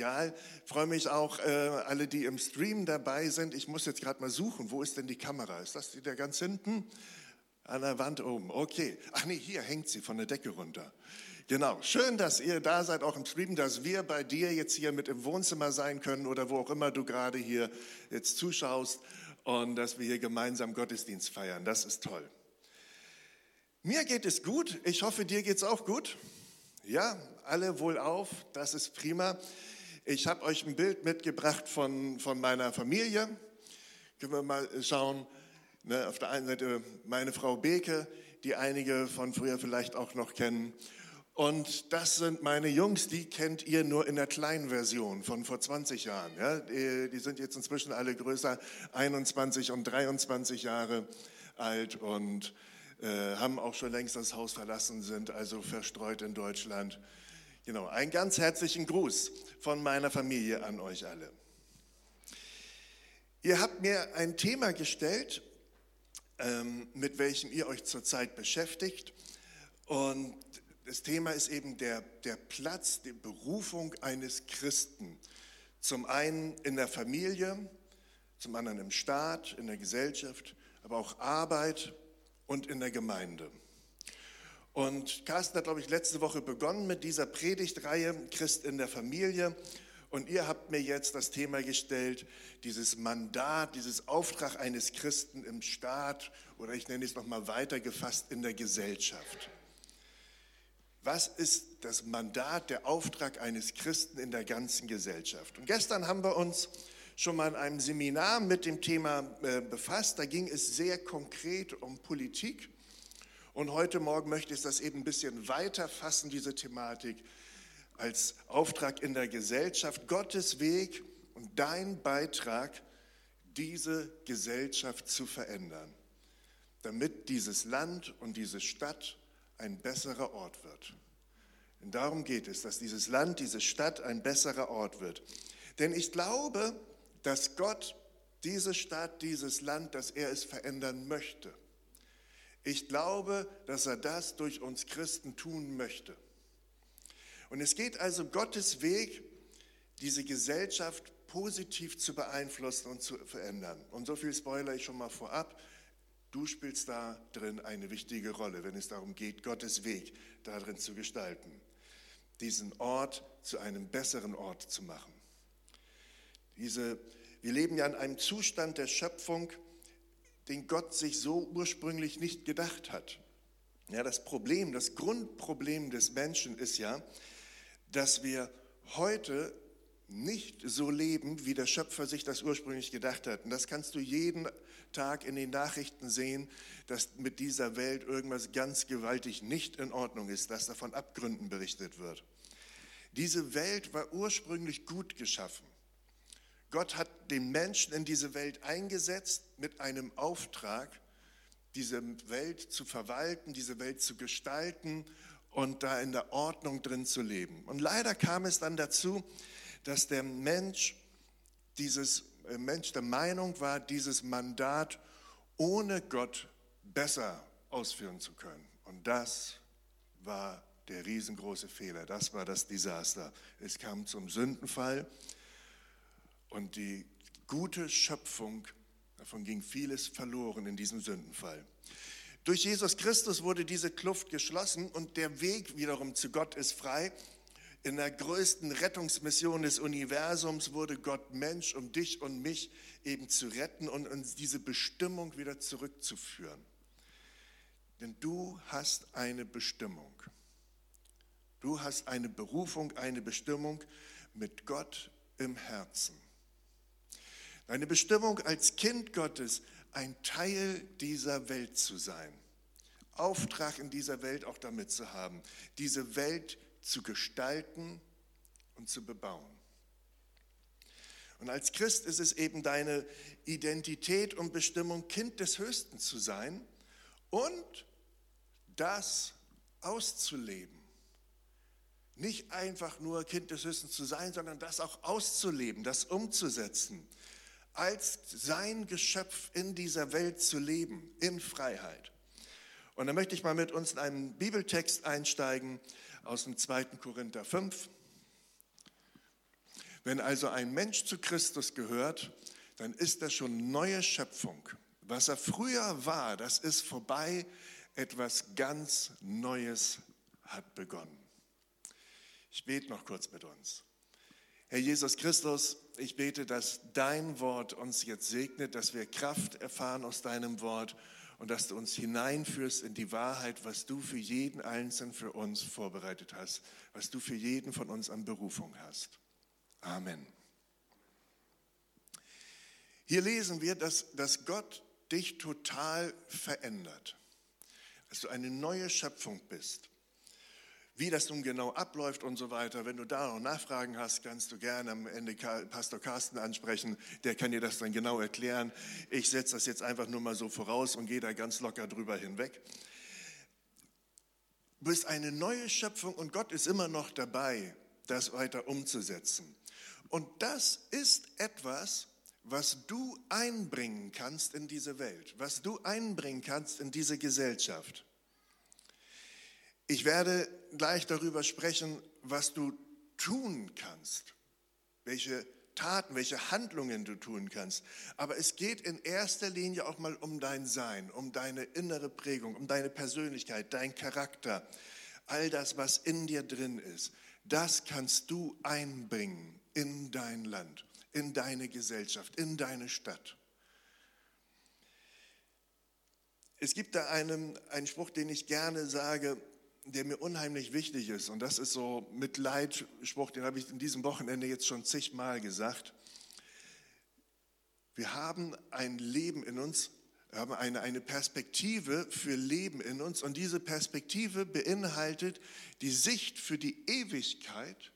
Ja, freue mich auch, äh, alle, die im Stream dabei sind. Ich muss jetzt gerade mal suchen, wo ist denn die Kamera? Ist das die da ganz hinten? An der Wand oben. Okay. Ach nee, hier hängt sie von der Decke runter. Genau. Schön, dass ihr da seid, auch im Stream, dass wir bei dir jetzt hier mit im Wohnzimmer sein können oder wo auch immer du gerade hier jetzt zuschaust und dass wir hier gemeinsam Gottesdienst feiern. Das ist toll. Mir geht es gut. Ich hoffe, dir geht es auch gut. Ja, alle wohlauf. Das ist prima. Ich habe euch ein Bild mitgebracht von, von meiner Familie. Können wir mal schauen. Ne, auf der einen Seite meine Frau Beke, die einige von früher vielleicht auch noch kennen. Und das sind meine Jungs, die kennt ihr nur in der kleinen Version von vor 20 Jahren. Ja, die, die sind jetzt inzwischen alle größer, 21 und 23 Jahre alt und äh, haben auch schon längst das Haus verlassen, sind also verstreut in Deutschland. Genau, einen ganz herzlichen Gruß von meiner Familie an euch alle. Ihr habt mir ein Thema gestellt, ähm, mit welchem ihr euch zurzeit beschäftigt. Und das Thema ist eben der, der Platz, die Berufung eines Christen. Zum einen in der Familie, zum anderen im Staat, in der Gesellschaft, aber auch Arbeit und in der Gemeinde. Und Carsten hat, glaube ich, letzte Woche begonnen mit dieser Predigtreihe Christ in der Familie. Und ihr habt mir jetzt das Thema gestellt, dieses Mandat, dieses Auftrag eines Christen im Staat oder ich nenne es nochmal weitergefasst in der Gesellschaft. Was ist das Mandat, der Auftrag eines Christen in der ganzen Gesellschaft? Und gestern haben wir uns schon mal in einem Seminar mit dem Thema äh, befasst. Da ging es sehr konkret um Politik. Und heute Morgen möchte ich das eben ein bisschen weiter fassen, diese Thematik als Auftrag in der Gesellschaft, Gottes Weg und dein Beitrag, diese Gesellschaft zu verändern, damit dieses Land und diese Stadt ein besserer Ort wird. Und darum geht es, dass dieses Land, diese Stadt ein besserer Ort wird. Denn ich glaube, dass Gott diese Stadt, dieses Land, dass er es verändern möchte. Ich glaube, dass er das durch uns Christen tun möchte. Und es geht also Gottes Weg, diese Gesellschaft positiv zu beeinflussen und zu verändern. Und so viel spoiler ich schon mal vorab. Du spielst da drin eine wichtige Rolle, wenn es darum geht, Gottes Weg darin zu gestalten. Diesen Ort zu einem besseren Ort zu machen. Diese, wir leben ja in einem Zustand der Schöpfung, den Gott sich so ursprünglich nicht gedacht hat. Ja, das Problem, das Grundproblem des Menschen ist ja, dass wir heute nicht so leben, wie der Schöpfer sich das ursprünglich gedacht hat. Und das kannst du jeden Tag in den Nachrichten sehen, dass mit dieser Welt irgendwas ganz gewaltig nicht in Ordnung ist, dass davon Abgründen berichtet wird. Diese Welt war ursprünglich gut geschaffen. Gott hat den Menschen in diese Welt eingesetzt mit einem Auftrag, diese Welt zu verwalten, diese Welt zu gestalten und da in der Ordnung drin zu leben. Und leider kam es dann dazu, dass der Mensch dieses äh, Mensch der Meinung war, dieses Mandat ohne Gott besser ausführen zu können. Und das war der riesengroße Fehler, das war das Desaster. Es kam zum Sündenfall und die gute Schöpfung, davon ging vieles verloren in diesem Sündenfall. Durch Jesus Christus wurde diese Kluft geschlossen und der Weg wiederum zu Gott ist frei. In der größten Rettungsmission des Universums wurde Gott Mensch, um dich und mich eben zu retten und uns diese Bestimmung wieder zurückzuführen. Denn du hast eine Bestimmung. Du hast eine Berufung, eine Bestimmung mit Gott im Herzen. Deine Bestimmung als Kind Gottes ein Teil dieser Welt zu sein. Auftrag in dieser Welt auch damit zu haben, diese Welt zu gestalten und zu bebauen. Und als Christ ist es eben deine Identität und Bestimmung, Kind des Höchsten zu sein und das auszuleben. Nicht einfach nur Kind des Höchsten zu sein, sondern das auch auszuleben, das umzusetzen als sein Geschöpf in dieser Welt zu leben, in Freiheit. Und da möchte ich mal mit uns in einen Bibeltext einsteigen aus dem 2. Korinther 5. Wenn also ein Mensch zu Christus gehört, dann ist das schon neue Schöpfung. Was er früher war, das ist vorbei. Etwas ganz Neues hat begonnen. Ich bete noch kurz mit uns. Herr Jesus Christus, ich bete, dass dein Wort uns jetzt segnet, dass wir Kraft erfahren aus deinem Wort und dass du uns hineinführst in die Wahrheit, was du für jeden Einzelnen für uns vorbereitet hast, was du für jeden von uns an Berufung hast. Amen. Hier lesen wir, dass, dass Gott dich total verändert, dass du eine neue Schöpfung bist. Wie das nun genau abläuft und so weiter, wenn du da noch Nachfragen hast, kannst du gerne am Ende Pastor Carsten ansprechen, der kann dir das dann genau erklären. Ich setze das jetzt einfach nur mal so voraus und gehe da ganz locker drüber hinweg. Du bist eine neue Schöpfung und Gott ist immer noch dabei, das weiter umzusetzen. Und das ist etwas, was du einbringen kannst in diese Welt, was du einbringen kannst in diese Gesellschaft. Ich werde gleich darüber sprechen, was du tun kannst, welche Taten, welche Handlungen du tun kannst. Aber es geht in erster Linie auch mal um dein Sein, um deine innere Prägung, um deine Persönlichkeit, dein Charakter, all das, was in dir drin ist. Das kannst du einbringen in dein Land, in deine Gesellschaft, in deine Stadt. Es gibt da einen, einen Spruch, den ich gerne sage, der mir unheimlich wichtig ist. Und das ist so Mitleidspruch, den habe ich in diesem Wochenende jetzt schon zigmal gesagt. Wir haben ein Leben in uns, wir haben eine, eine Perspektive für Leben in uns. Und diese Perspektive beinhaltet die Sicht für die Ewigkeit.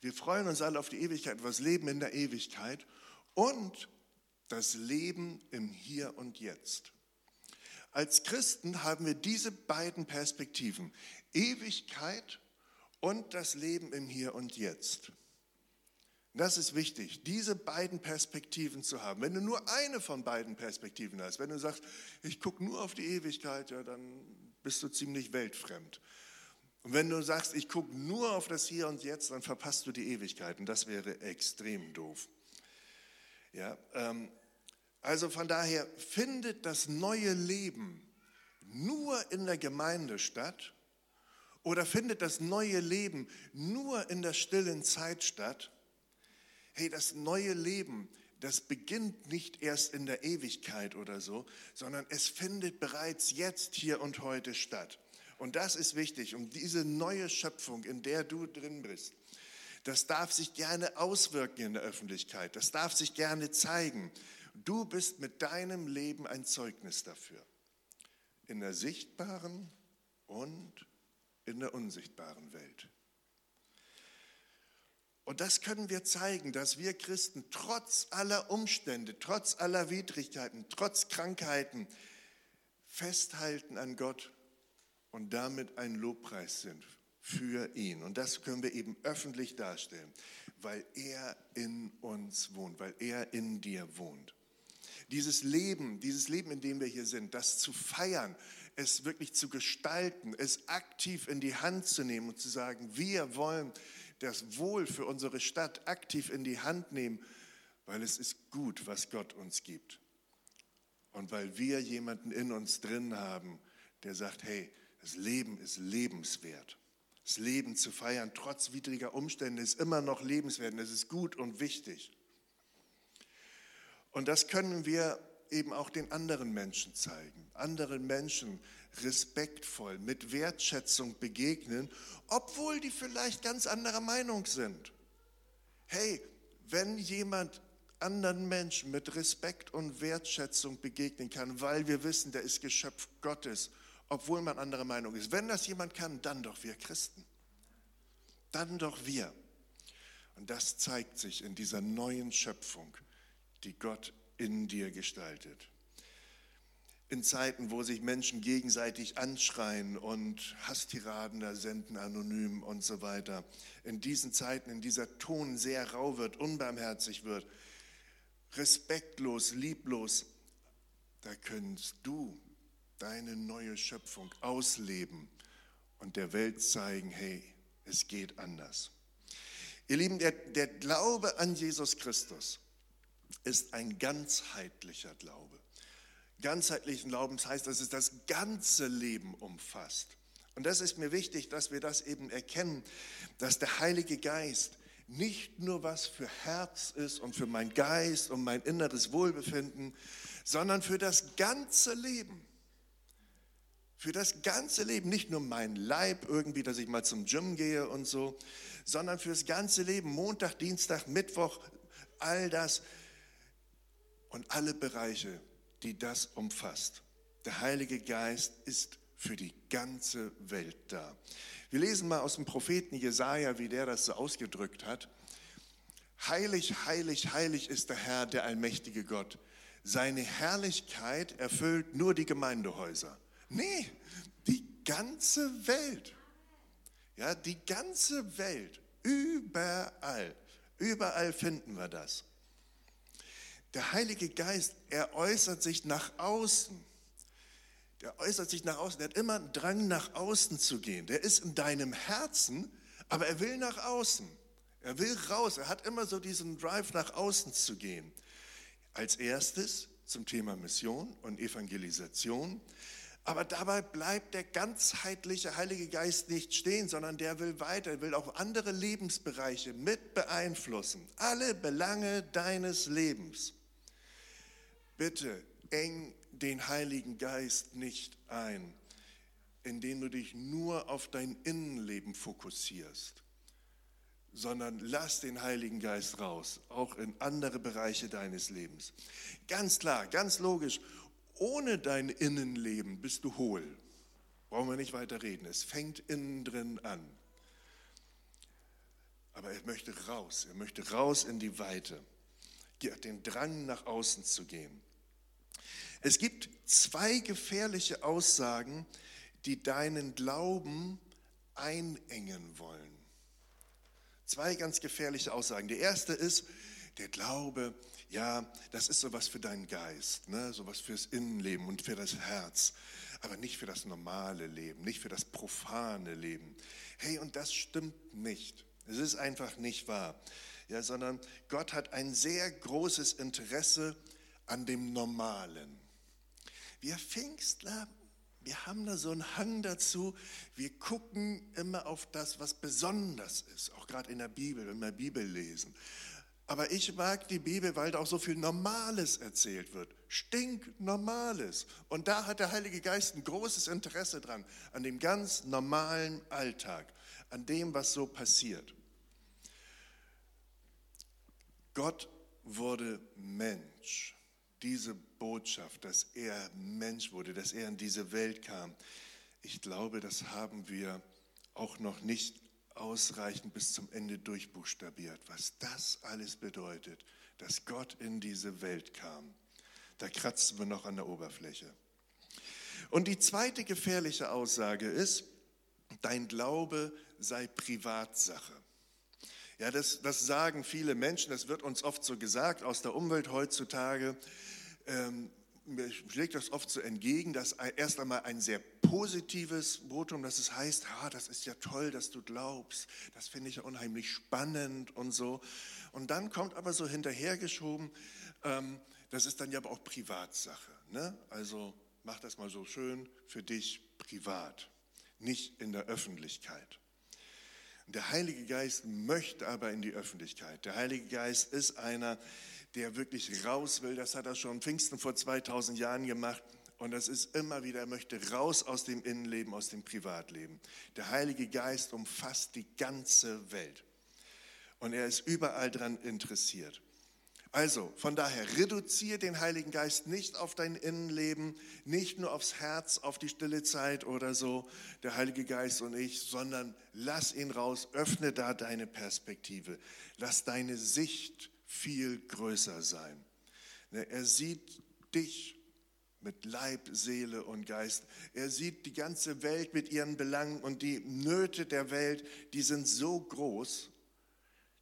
Wir freuen uns alle auf die Ewigkeit, was Leben in der Ewigkeit und das Leben im Hier und Jetzt. Als Christen haben wir diese beiden Perspektiven, Ewigkeit und das Leben im Hier und Jetzt. Das ist wichtig, diese beiden Perspektiven zu haben. Wenn du nur eine von beiden Perspektiven hast, wenn du sagst, ich gucke nur auf die Ewigkeit, ja, dann bist du ziemlich weltfremd. Und wenn du sagst, ich gucke nur auf das Hier und Jetzt, dann verpasst du die Ewigkeit. Und das wäre extrem doof. Ja, ähm, also von daher findet das neue Leben nur in der Gemeinde statt oder findet das neue Leben nur in der stillen Zeit statt? Hey, das neue Leben, das beginnt nicht erst in der Ewigkeit oder so, sondern es findet bereits jetzt, hier und heute statt. Und das ist wichtig, um diese neue Schöpfung, in der du drin bist. Das darf sich gerne auswirken in der Öffentlichkeit, das darf sich gerne zeigen. Du bist mit deinem Leben ein Zeugnis dafür. In der sichtbaren und in der unsichtbaren Welt. Und das können wir zeigen, dass wir Christen trotz aller Umstände, trotz aller Widrigkeiten, trotz Krankheiten festhalten an Gott und damit ein Lobpreis sind für ihn. Und das können wir eben öffentlich darstellen, weil er in uns wohnt, weil er in dir wohnt dieses Leben, dieses Leben, in dem wir hier sind, das zu feiern, es wirklich zu gestalten, es aktiv in die Hand zu nehmen und zu sagen, wir wollen das Wohl für unsere Stadt aktiv in die Hand nehmen, weil es ist gut, was Gott uns gibt. Und weil wir jemanden in uns drin haben, der sagt, hey, das Leben ist lebenswert. Das Leben zu feiern, trotz widriger Umstände, ist immer noch lebenswert und es ist gut und wichtig. Und das können wir eben auch den anderen Menschen zeigen, anderen Menschen respektvoll, mit Wertschätzung begegnen, obwohl die vielleicht ganz anderer Meinung sind. Hey, wenn jemand anderen Menschen mit Respekt und Wertschätzung begegnen kann, weil wir wissen, der ist Geschöpf Gottes, obwohl man anderer Meinung ist. Wenn das jemand kann, dann doch wir Christen. Dann doch wir. Und das zeigt sich in dieser neuen Schöpfung die Gott in dir gestaltet. In Zeiten, wo sich Menschen gegenseitig anschreien und Hasstiraden da senden, anonym und so weiter. In diesen Zeiten, in dieser Ton sehr rau wird, unbarmherzig wird, respektlos, lieblos, da kannst du deine neue Schöpfung ausleben und der Welt zeigen, hey, es geht anders. Ihr Lieben, der, der Glaube an Jesus Christus ist ein ganzheitlicher Glaube. Ganzheitlichen Glaubens heißt, dass es das ganze Leben umfasst. Und das ist mir wichtig, dass wir das eben erkennen, dass der Heilige Geist nicht nur was für Herz ist und für mein Geist und mein inneres Wohlbefinden, sondern für das ganze Leben. Für das ganze Leben, nicht nur mein Leib irgendwie, dass ich mal zum Gym gehe und so, sondern für das ganze Leben, Montag, Dienstag, Mittwoch, all das und alle Bereiche, die das umfasst. Der Heilige Geist ist für die ganze Welt da. Wir lesen mal aus dem Propheten Jesaja, wie der das so ausgedrückt hat. Heilig, heilig, heilig ist der Herr, der allmächtige Gott. Seine Herrlichkeit erfüllt nur die Gemeindehäuser. Nee, die ganze Welt. Ja, die ganze Welt. Überall. Überall finden wir das. Der Heilige Geist, er äußert sich nach außen. Der äußert sich nach außen. Der hat immer einen Drang, nach außen zu gehen. Der ist in deinem Herzen, aber er will nach außen. Er will raus. Er hat immer so diesen Drive, nach außen zu gehen. Als erstes zum Thema Mission und Evangelisation. Aber dabei bleibt der ganzheitliche Heilige Geist nicht stehen, sondern der will weiter, er will auch andere Lebensbereiche mit beeinflussen. Alle Belange deines Lebens. Bitte eng den Heiligen Geist nicht ein, indem du dich nur auf dein Innenleben fokussierst, sondern lass den Heiligen Geist raus, auch in andere Bereiche deines Lebens. Ganz klar, ganz logisch, ohne dein Innenleben bist du hohl. Brauchen wir nicht weiter reden. Es fängt innen drin an. Aber er möchte raus. Er möchte raus in die Weite. Den Drang, nach außen zu gehen. Es gibt zwei gefährliche Aussagen, die deinen Glauben einengen wollen. Zwei ganz gefährliche Aussagen. Die erste ist, der Glaube, ja, das ist sowas für deinen Geist, ne? sowas fürs Innenleben und für das Herz, aber nicht für das normale Leben, nicht für das profane Leben. Hey, und das stimmt nicht. Es ist einfach nicht wahr. Ja, sondern Gott hat ein sehr großes Interesse an dem Normalen. Wir Pfingstler, wir haben da so einen Hang dazu, wir gucken immer auf das, was besonders ist, auch gerade in der Bibel, wenn wir Bibel lesen. Aber ich mag die Bibel, weil da auch so viel Normales erzählt wird. Stinknormales. Und da hat der Heilige Geist ein großes Interesse dran, an dem ganz normalen Alltag, an dem, was so passiert. Gott wurde Mensch. Diese Botschaft, dass er Mensch wurde, dass er in diese Welt kam, ich glaube, das haben wir auch noch nicht ausreichend bis zum Ende durchbuchstabiert, was das alles bedeutet, dass Gott in diese Welt kam. Da kratzen wir noch an der Oberfläche. Und die zweite gefährliche Aussage ist, dein Glaube sei Privatsache. Ja, das, das sagen viele Menschen, das wird uns oft so gesagt aus der Umwelt heutzutage. Ähm, mir schlägt das oft so entgegen, dass erst einmal ein sehr positives Votum, dass es heißt, ah, das ist ja toll, dass du glaubst, das finde ich ja unheimlich spannend und so. Und dann kommt aber so hinterhergeschoben, ähm, das ist dann ja aber auch Privatsache. Ne? Also mach das mal so schön für dich privat, nicht in der Öffentlichkeit. Der Heilige Geist möchte aber in die Öffentlichkeit. Der Heilige Geist ist einer, der wirklich raus will. Das hat er schon Pfingsten vor 2000 Jahren gemacht. Und das ist immer wieder, er möchte raus aus dem Innenleben, aus dem Privatleben. Der Heilige Geist umfasst die ganze Welt. Und er ist überall daran interessiert. Also, von daher, reduziere den Heiligen Geist nicht auf dein Innenleben, nicht nur aufs Herz, auf die stille Zeit oder so, der Heilige Geist und ich, sondern lass ihn raus, öffne da deine Perspektive, lass deine Sicht viel größer sein. Ne, er sieht dich mit Leib, Seele und Geist. Er sieht die ganze Welt mit ihren Belangen und die Nöte der Welt, die sind so groß,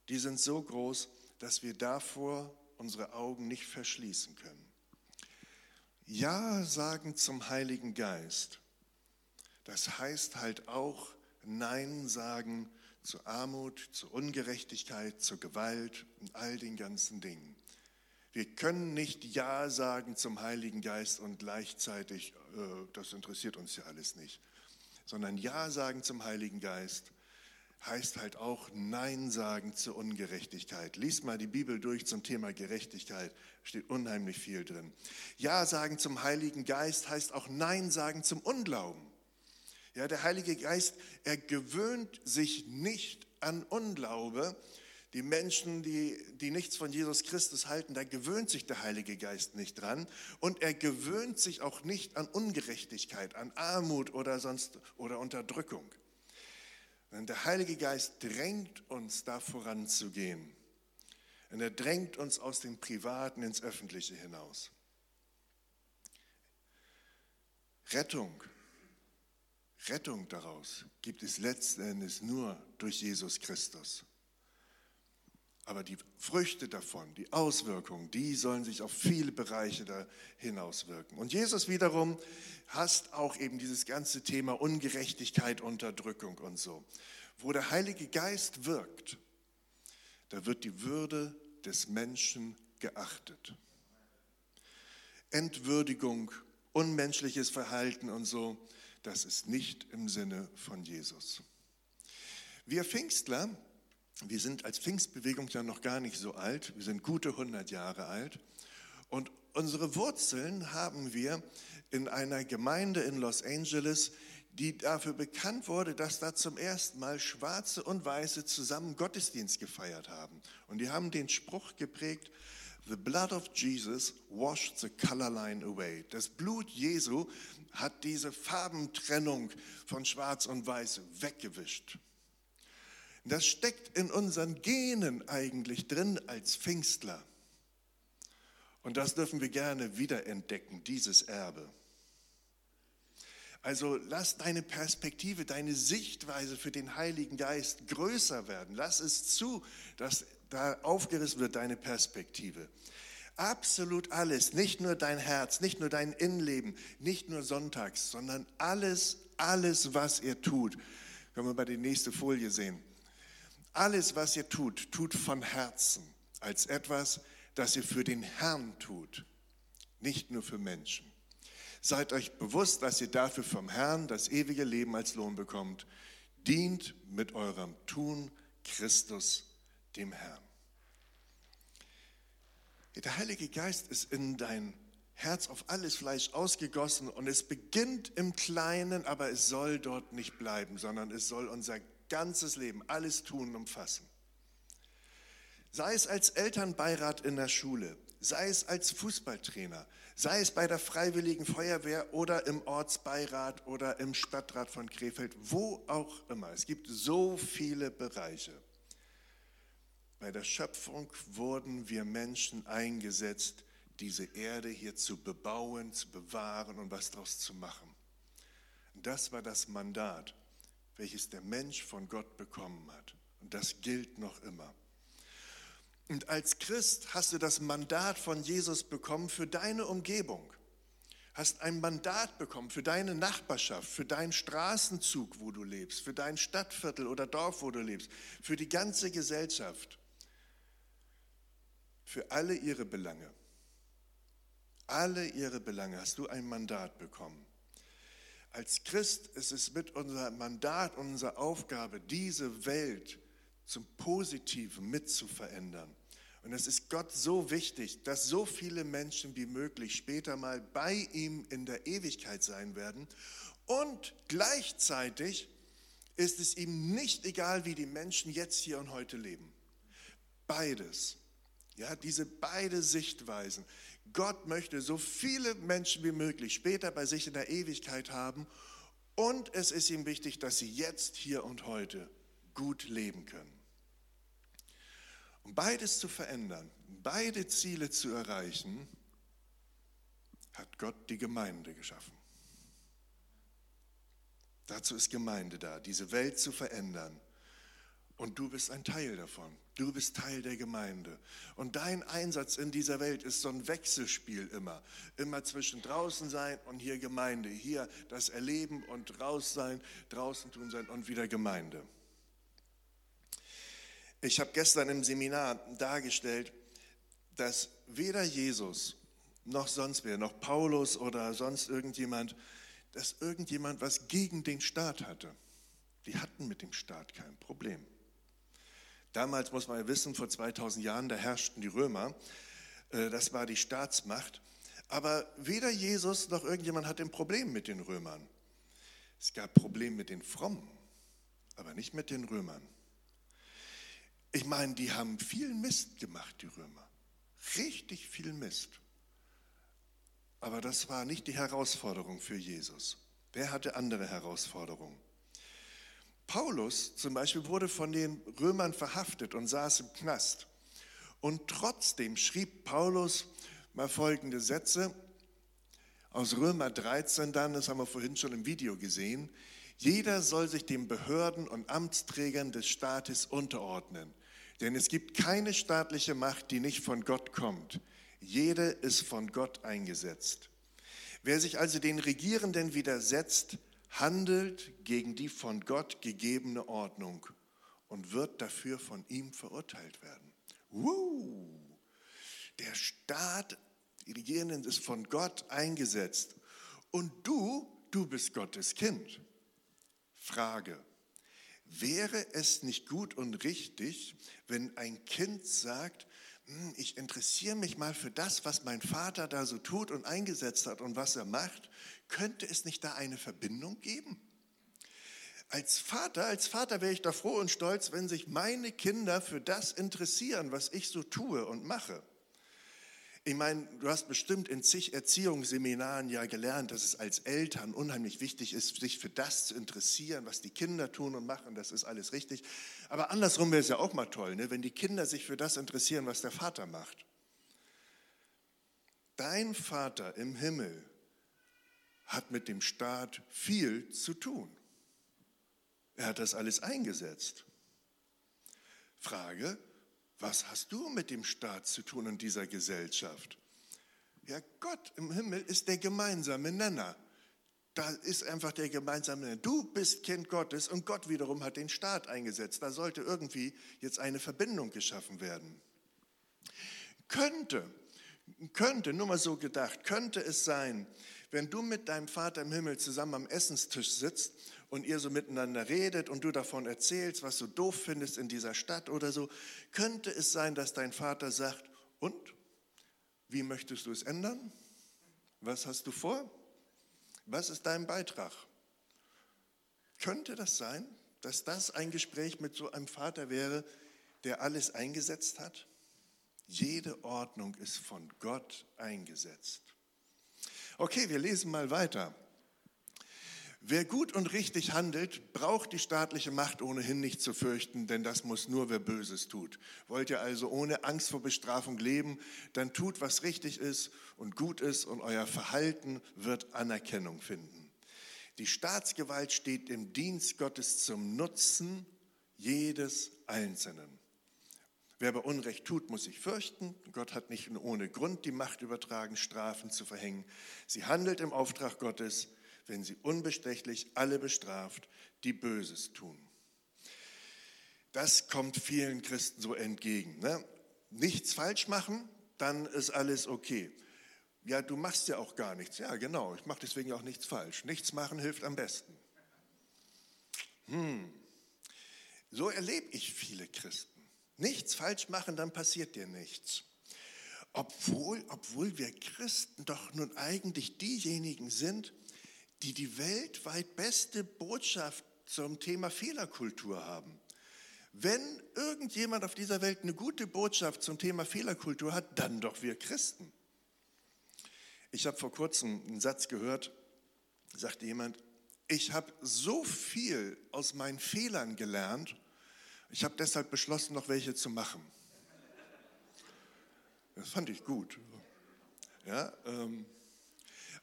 die sind so groß, dass wir davor unsere Augen nicht verschließen können. Ja sagen zum Heiligen Geist, das heißt halt auch Nein sagen zur Armut, zur Ungerechtigkeit, zur Gewalt und all den ganzen Dingen. Wir können nicht Ja sagen zum Heiligen Geist und gleichzeitig, äh, das interessiert uns ja alles nicht, sondern Ja sagen zum Heiligen Geist heißt halt auch Nein sagen zur Ungerechtigkeit. Lies mal die Bibel durch zum Thema Gerechtigkeit, steht unheimlich viel drin. Ja sagen zum Heiligen Geist heißt auch Nein sagen zum Unglauben. Ja, der Heilige Geist, er gewöhnt sich nicht an Unglaube. Die Menschen, die, die nichts von Jesus Christus halten, da gewöhnt sich der Heilige Geist nicht dran. Und er gewöhnt sich auch nicht an Ungerechtigkeit, an Armut oder sonst oder Unterdrückung. Denn der Heilige Geist drängt uns da voranzugehen. Und er drängt uns aus dem Privaten ins Öffentliche hinaus. Rettung, Rettung daraus gibt es letzten Endes nur durch Jesus Christus. Aber die Früchte davon, die Auswirkungen, die sollen sich auf viele Bereiche da hinauswirken. Und Jesus wiederum hasst auch eben dieses ganze Thema Ungerechtigkeit, Unterdrückung und so. Wo der Heilige Geist wirkt, da wird die Würde des Menschen geachtet. Entwürdigung, unmenschliches Verhalten und so, das ist nicht im Sinne von Jesus. Wir Pfingstler, wir sind als Pfingstbewegung ja noch gar nicht so alt, wir sind gute 100 Jahre alt und unsere Wurzeln haben wir in einer Gemeinde in Los Angeles, die dafür bekannt wurde, dass da zum ersten Mal Schwarze und Weiße zusammen Gottesdienst gefeiert haben. Und die haben den Spruch geprägt, The blood of Jesus washed the color line away. Das Blut Jesu hat diese Farbentrennung von Schwarz und Weiß weggewischt. Das steckt in unseren Genen eigentlich drin als Pfingstler. Und das dürfen wir gerne wiederentdecken, dieses Erbe. Also lass deine Perspektive, deine Sichtweise für den Heiligen Geist größer werden. Lass es zu, dass da aufgerissen wird, deine Perspektive. Absolut alles, nicht nur dein Herz, nicht nur dein Innenleben, nicht nur sonntags, sondern alles, alles, was ihr tut. Können wir bei der nächsten Folie sehen. Alles, was ihr tut, tut von Herzen, als etwas, das ihr für den Herrn tut, nicht nur für Menschen. Seid euch bewusst, dass ihr dafür vom Herrn das ewige Leben als Lohn bekommt. Dient mit eurem Tun Christus, dem Herrn. Der Heilige Geist ist in dein Herz auf alles Fleisch ausgegossen und es beginnt im Kleinen, aber es soll dort nicht bleiben, sondern es soll unser ganzes Leben, alles tun, umfassen. Sei es als Elternbeirat in der Schule, sei es als Fußballtrainer, sei es bei der Freiwilligen Feuerwehr oder im Ortsbeirat oder im Stadtrat von Krefeld, wo auch immer. Es gibt so viele Bereiche. Bei der Schöpfung wurden wir Menschen eingesetzt, diese Erde hier zu bebauen, zu bewahren und was daraus zu machen. Das war das Mandat, welches der Mensch von Gott bekommen hat. Und das gilt noch immer. Und als Christ hast du das Mandat von Jesus bekommen für deine Umgebung. Hast ein Mandat bekommen für deine Nachbarschaft, für deinen Straßenzug, wo du lebst, für dein Stadtviertel oder Dorf, wo du lebst, für die ganze Gesellschaft, für alle ihre Belange. Alle ihre Belange hast du ein Mandat bekommen. Als Christ ist es mit unserem Mandat, unserer Aufgabe, diese Welt zum Positiven mitzuverändern. Und es ist Gott so wichtig, dass so viele Menschen wie möglich später mal bei ihm in der Ewigkeit sein werden. Und gleichzeitig ist es ihm nicht egal, wie die Menschen jetzt hier und heute leben. Beides. Ja, diese beide Sichtweisen. Gott möchte so viele Menschen wie möglich später bei sich in der Ewigkeit haben. Und es ist ihm wichtig, dass sie jetzt, hier und heute gut leben können. Um beides zu verändern, beide Ziele zu erreichen, hat Gott die Gemeinde geschaffen. Dazu ist Gemeinde da, diese Welt zu verändern. Und du bist ein Teil davon. Du bist Teil der Gemeinde. Und dein Einsatz in dieser Welt ist so ein Wechselspiel immer. Immer zwischen draußen sein und hier Gemeinde. Hier das Erleben und raus sein, draußen tun sein und wieder Gemeinde. Ich habe gestern im Seminar dargestellt, dass weder Jesus noch sonst wer, noch Paulus oder sonst irgendjemand, dass irgendjemand was gegen den Staat hatte. Die hatten mit dem Staat kein Problem. Damals muss man ja wissen, vor 2000 Jahren, da herrschten die Römer. Äh, das war die Staatsmacht. Aber weder Jesus noch irgendjemand hat ein Problem mit den Römern. Es gab Probleme mit den Frommen, aber nicht mit den Römern. Ich meine, die haben viel Mist gemacht, die Römer. Richtig viel Mist. Aber das war nicht die Herausforderung für Jesus. Der hatte andere Herausforderungen. Paulus zum Beispiel wurde von den Römern verhaftet und saß im Knast. Und trotzdem schrieb Paulus mal folgende Sätze aus Römer 13 dann, das haben wir vorhin schon im Video gesehen. Jeder soll sich den Behörden und Amtsträgern des Staates unterordnen, denn es gibt keine staatliche Macht, die nicht von Gott kommt. Jede ist von Gott eingesetzt. Wer sich also den Regierenden widersetzt, handelt gegen die von Gott gegebene Ordnung und wird dafür von ihm verurteilt werden. Uh, der Staat, die Regierenden ist von Gott eingesetzt und du, du bist Gottes Kind. Frage, wäre es nicht gut und richtig, wenn ein Kind sagt, hm, ich interessiere mich mal für das, was mein Vater da so tut und eingesetzt hat und was er macht. Könnte es nicht da eine Verbindung geben? Als Vater, als Vater wäre ich da froh und stolz, wenn sich meine Kinder für das interessieren, was ich so tue und mache. Ich meine, du hast bestimmt in zig Erziehungsseminaren ja gelernt, dass es als Eltern unheimlich wichtig ist, sich für das zu interessieren, was die Kinder tun und machen. Das ist alles richtig. Aber andersrum wäre es ja auch mal toll, ne? wenn die Kinder sich für das interessieren, was der Vater macht. Dein Vater im Himmel hat mit dem Staat viel zu tun. Er hat das alles eingesetzt. Frage, was hast du mit dem Staat zu tun in dieser Gesellschaft? Ja, Gott im Himmel ist der gemeinsame Nenner. Da ist einfach der gemeinsame Nenner. Du bist Kind Gottes und Gott wiederum hat den Staat eingesetzt. Da sollte irgendwie jetzt eine Verbindung geschaffen werden. Könnte, könnte, nur mal so gedacht, könnte es sein, wenn du mit deinem Vater im Himmel zusammen am Essenstisch sitzt und ihr so miteinander redet und du davon erzählst, was du doof findest in dieser Stadt oder so, könnte es sein, dass dein Vater sagt, und wie möchtest du es ändern? Was hast du vor? Was ist dein Beitrag? Könnte das sein, dass das ein Gespräch mit so einem Vater wäre, der alles eingesetzt hat? Jede Ordnung ist von Gott eingesetzt. Okay, wir lesen mal weiter. Wer gut und richtig handelt, braucht die staatliche Macht ohnehin nicht zu fürchten, denn das muss nur wer Böses tut. Wollt ihr also ohne Angst vor Bestrafung leben, dann tut, was richtig ist und gut ist und euer Verhalten wird Anerkennung finden. Die Staatsgewalt steht im Dienst Gottes zum Nutzen jedes Einzelnen. Wer bei Unrecht tut, muss sich fürchten. Gott hat nicht ohne Grund die Macht übertragen, Strafen zu verhängen. Sie handelt im Auftrag Gottes wenn sie unbestechlich alle bestraft, die Böses tun. Das kommt vielen Christen so entgegen. Ne? Nichts falsch machen, dann ist alles okay. Ja, du machst ja auch gar nichts. Ja, genau, ich mache deswegen auch nichts falsch. Nichts machen hilft am besten. Hm. So erlebe ich viele Christen. Nichts falsch machen, dann passiert dir nichts. Obwohl, obwohl wir Christen doch nun eigentlich diejenigen sind, die die weltweit beste Botschaft zum Thema Fehlerkultur haben. Wenn irgendjemand auf dieser Welt eine gute Botschaft zum Thema Fehlerkultur hat, dann doch wir Christen. Ich habe vor kurzem einen Satz gehört, sagte jemand, ich habe so viel aus meinen Fehlern gelernt, ich habe deshalb beschlossen, noch welche zu machen. Das fand ich gut. Ja, ähm,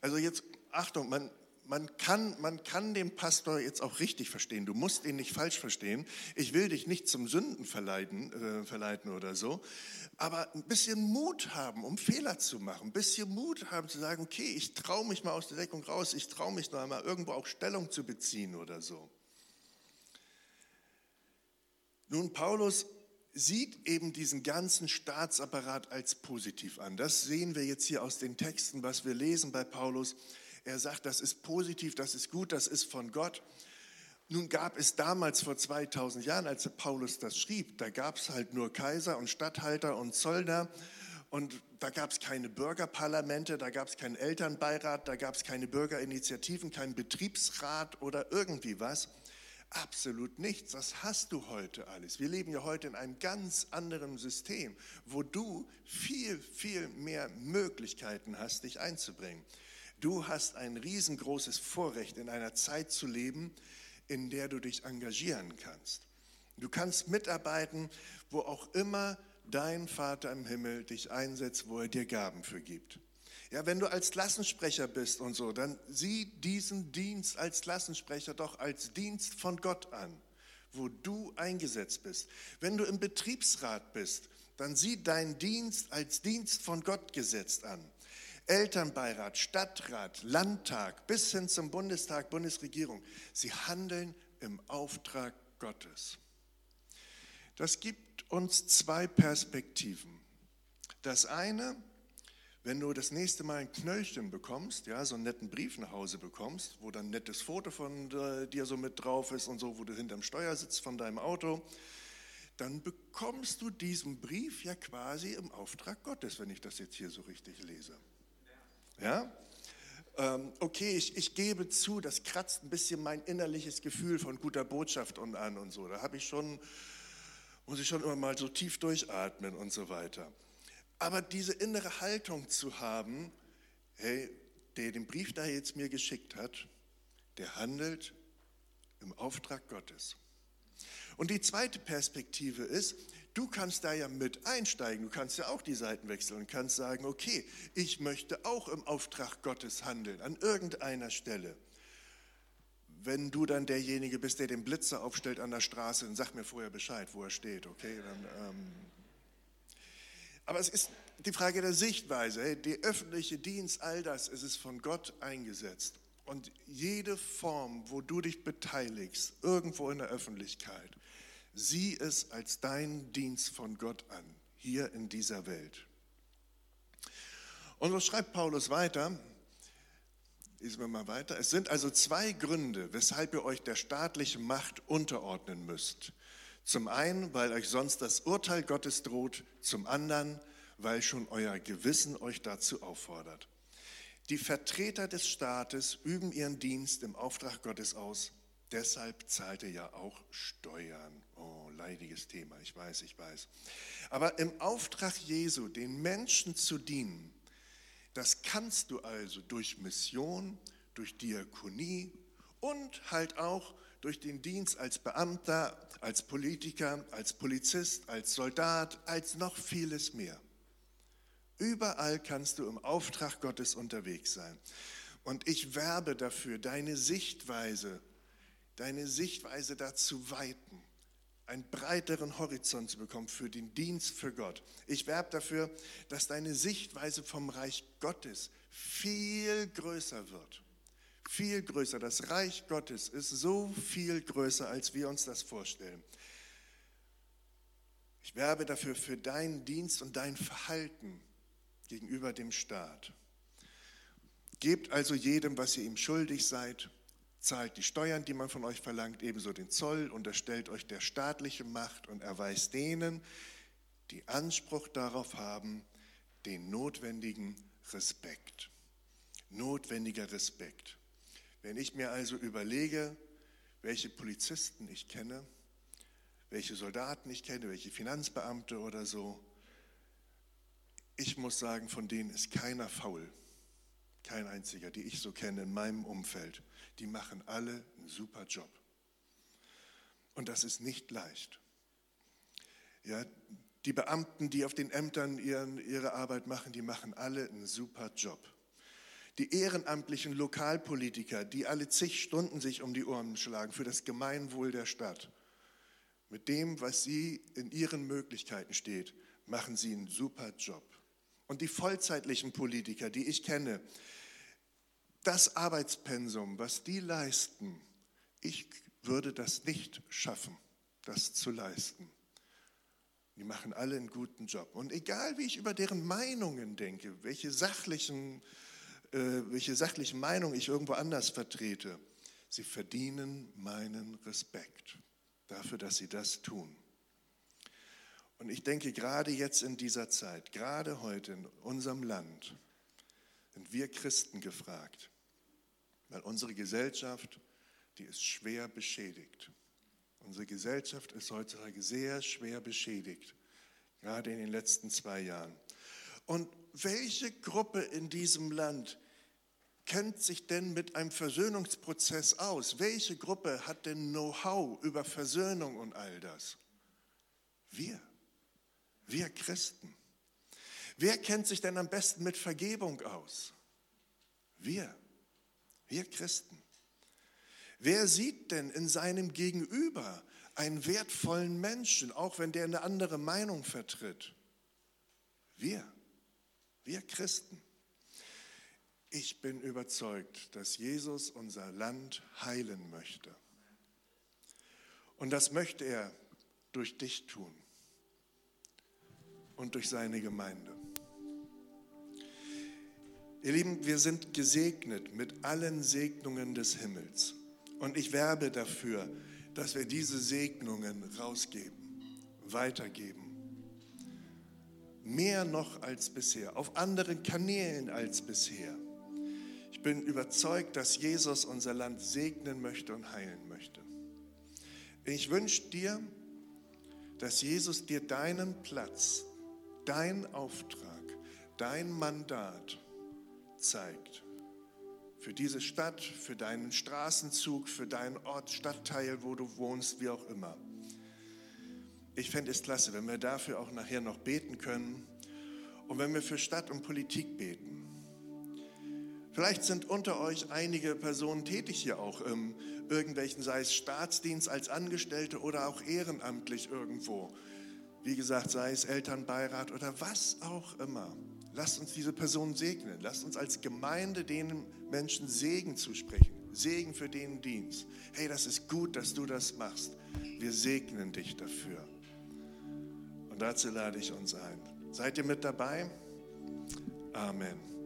also jetzt, Achtung, man, man kann, man kann den Pastor jetzt auch richtig verstehen. Du musst ihn nicht falsch verstehen. Ich will dich nicht zum Sünden verleiten, äh, verleiten oder so. Aber ein bisschen Mut haben, um Fehler zu machen. Ein bisschen Mut haben zu sagen, okay, ich traue mich mal aus der Deckung raus. Ich traue mich noch einmal irgendwo auch Stellung zu beziehen oder so. Nun, Paulus sieht eben diesen ganzen Staatsapparat als positiv an. Das sehen wir jetzt hier aus den Texten, was wir lesen bei Paulus. Er sagt, das ist positiv, das ist gut, das ist von Gott. Nun gab es damals vor 2000 Jahren, als Paulus das schrieb, da gab es halt nur Kaiser und Statthalter und Zollner und da gab es keine Bürgerparlamente, da gab es keinen Elternbeirat, da gab es keine Bürgerinitiativen, keinen Betriebsrat oder irgendwie was. Absolut nichts. Das hast du heute alles. Wir leben ja heute in einem ganz anderen System, wo du viel, viel mehr Möglichkeiten hast, dich einzubringen. Du hast ein riesengroßes Vorrecht, in einer Zeit zu leben, in der du dich engagieren kannst. Du kannst mitarbeiten, wo auch immer dein Vater im Himmel dich einsetzt, wo er dir Gaben für gibt. Ja, wenn du als Klassensprecher bist und so, dann sieh diesen Dienst als Klassensprecher doch als Dienst von Gott an, wo du eingesetzt bist. Wenn du im Betriebsrat bist, dann sieh deinen Dienst als Dienst von Gott gesetzt an. Elternbeirat, Stadtrat, Landtag bis hin zum Bundestag, Bundesregierung, sie handeln im Auftrag Gottes. Das gibt uns zwei Perspektiven. Das eine wenn du das nächste Mal ein Knöllchen bekommst, ja, so einen netten Brief nach Hause bekommst, wo dann ein nettes Foto von äh, dir so mit drauf ist und so, wo du hinterm Steuer sitzt von deinem Auto, dann bekommst du diesen Brief ja quasi im Auftrag Gottes, wenn ich das jetzt hier so richtig lese. Ja? Ähm, okay, ich, ich gebe zu, das kratzt ein bisschen mein innerliches Gefühl von guter Botschaft und an und so. Da habe ich schon, muss ich schon immer mal so tief durchatmen und so weiter. Aber diese innere Haltung zu haben, hey, der den Brief da jetzt mir geschickt hat, der handelt im Auftrag Gottes. Und die zweite Perspektive ist, du kannst da ja mit einsteigen, du kannst ja auch die Seiten wechseln und kannst sagen, okay, ich möchte auch im Auftrag Gottes handeln, an irgendeiner Stelle. Wenn du dann derjenige bist, der den Blitzer aufstellt an der Straße, dann sag mir vorher Bescheid, wo er steht, okay? Dann, ähm, aber es ist die Frage der Sichtweise. Der öffentliche Dienst, all das, es ist von Gott eingesetzt. Und jede Form, wo du dich beteiligst, irgendwo in der Öffentlichkeit, sieh es als deinen Dienst von Gott an, hier in dieser Welt. Und so schreibt Paulus weiter, lesen wir mal weiter, es sind also zwei Gründe, weshalb ihr euch der staatlichen Macht unterordnen müsst. Zum einen, weil euch sonst das Urteil Gottes droht, zum anderen, weil schon euer Gewissen euch dazu auffordert. Die Vertreter des Staates üben ihren Dienst im Auftrag Gottes aus. Deshalb zahlt er ja auch Steuern. Oh, leidiges Thema, ich weiß, ich weiß. Aber im Auftrag Jesu, den Menschen zu dienen, das kannst du also durch Mission, durch Diakonie und halt auch durch den Dienst als Beamter, als Politiker, als Polizist, als Soldat, als noch vieles mehr. Überall kannst du im Auftrag Gottes unterwegs sein. Und ich werbe dafür, deine Sichtweise, deine Sichtweise dazu weiten, einen breiteren Horizont zu bekommen für den Dienst für Gott. Ich werbe dafür, dass deine Sichtweise vom Reich Gottes viel größer wird viel größer. Das Reich Gottes ist so viel größer, als wir uns das vorstellen. Ich werbe dafür für deinen Dienst und dein Verhalten gegenüber dem Staat. Gebt also jedem, was ihr ihm schuldig seid, zahlt die Steuern, die man von euch verlangt, ebenso den Zoll, unterstellt euch der staatlichen Macht und erweist denen, die Anspruch darauf haben, den notwendigen Respekt. Notwendiger Respekt. Wenn ich mir also überlege, welche Polizisten ich kenne, welche Soldaten ich kenne, welche Finanzbeamte oder so, ich muss sagen, von denen ist keiner faul. Kein einziger, die ich so kenne in meinem Umfeld. Die machen alle einen super Job. Und das ist nicht leicht. Ja, die Beamten, die auf den Ämtern ihren, ihre Arbeit machen, die machen alle einen super Job die ehrenamtlichen Lokalpolitiker, die alle zig Stunden sich um die Ohren schlagen für das Gemeinwohl der Stadt. Mit dem, was sie in ihren Möglichkeiten steht, machen sie einen super Job. Und die vollzeitlichen Politiker, die ich kenne, das Arbeitspensum, was die leisten, ich würde das nicht schaffen, das zu leisten. Die machen alle einen guten Job. Und egal, wie ich über deren Meinungen denke, welche sachlichen, welche sachlichen Meinungen ich irgendwo anders vertrete, sie verdienen meinen Respekt dafür, dass sie das tun. Und ich denke, gerade jetzt in dieser Zeit, gerade heute in unserem Land, sind wir Christen gefragt, weil unsere Gesellschaft, die ist schwer beschädigt. Unsere Gesellschaft ist heutzutage sehr schwer beschädigt, gerade in den letzten zwei Jahren. Und welche Gruppe in diesem Land kennt sich denn mit einem Versöhnungsprozess aus? Welche Gruppe hat denn Know-how über Versöhnung und all das? Wir, wir Christen. Wer kennt sich denn am besten mit Vergebung aus? Wir, wir Christen. Wer sieht denn in seinem Gegenüber einen wertvollen Menschen, auch wenn der eine andere Meinung vertritt? Wir, wir Christen. Ich bin überzeugt, dass Jesus unser Land heilen möchte. Und das möchte er durch dich tun und durch seine Gemeinde. Ihr Lieben, wir sind gesegnet mit allen Segnungen des Himmels. Und ich werbe dafür, dass wir diese Segnungen rausgeben, weitergeben. Mehr noch als bisher, auf anderen Kanälen als bisher. Ich bin überzeugt, dass Jesus unser Land segnen möchte und heilen möchte. Ich wünsche dir, dass Jesus dir deinen Platz, dein Auftrag, dein Mandat zeigt für diese Stadt, für deinen Straßenzug, für deinen Ort, Stadtteil, wo du wohnst, wie auch immer. Ich fände es klasse, wenn wir dafür auch nachher noch beten können und wenn wir für Stadt und Politik beten. Vielleicht sind unter euch einige Personen tätig hier auch im irgendwelchen, sei es Staatsdienst als Angestellte oder auch ehrenamtlich irgendwo. Wie gesagt, sei es Elternbeirat oder was auch immer. Lasst uns diese Person segnen. Lasst uns als Gemeinde denen Menschen Segen zusprechen. Segen für den Dienst. Hey, das ist gut, dass du das machst. Wir segnen dich dafür. Und dazu lade ich uns ein. Seid ihr mit dabei? Amen.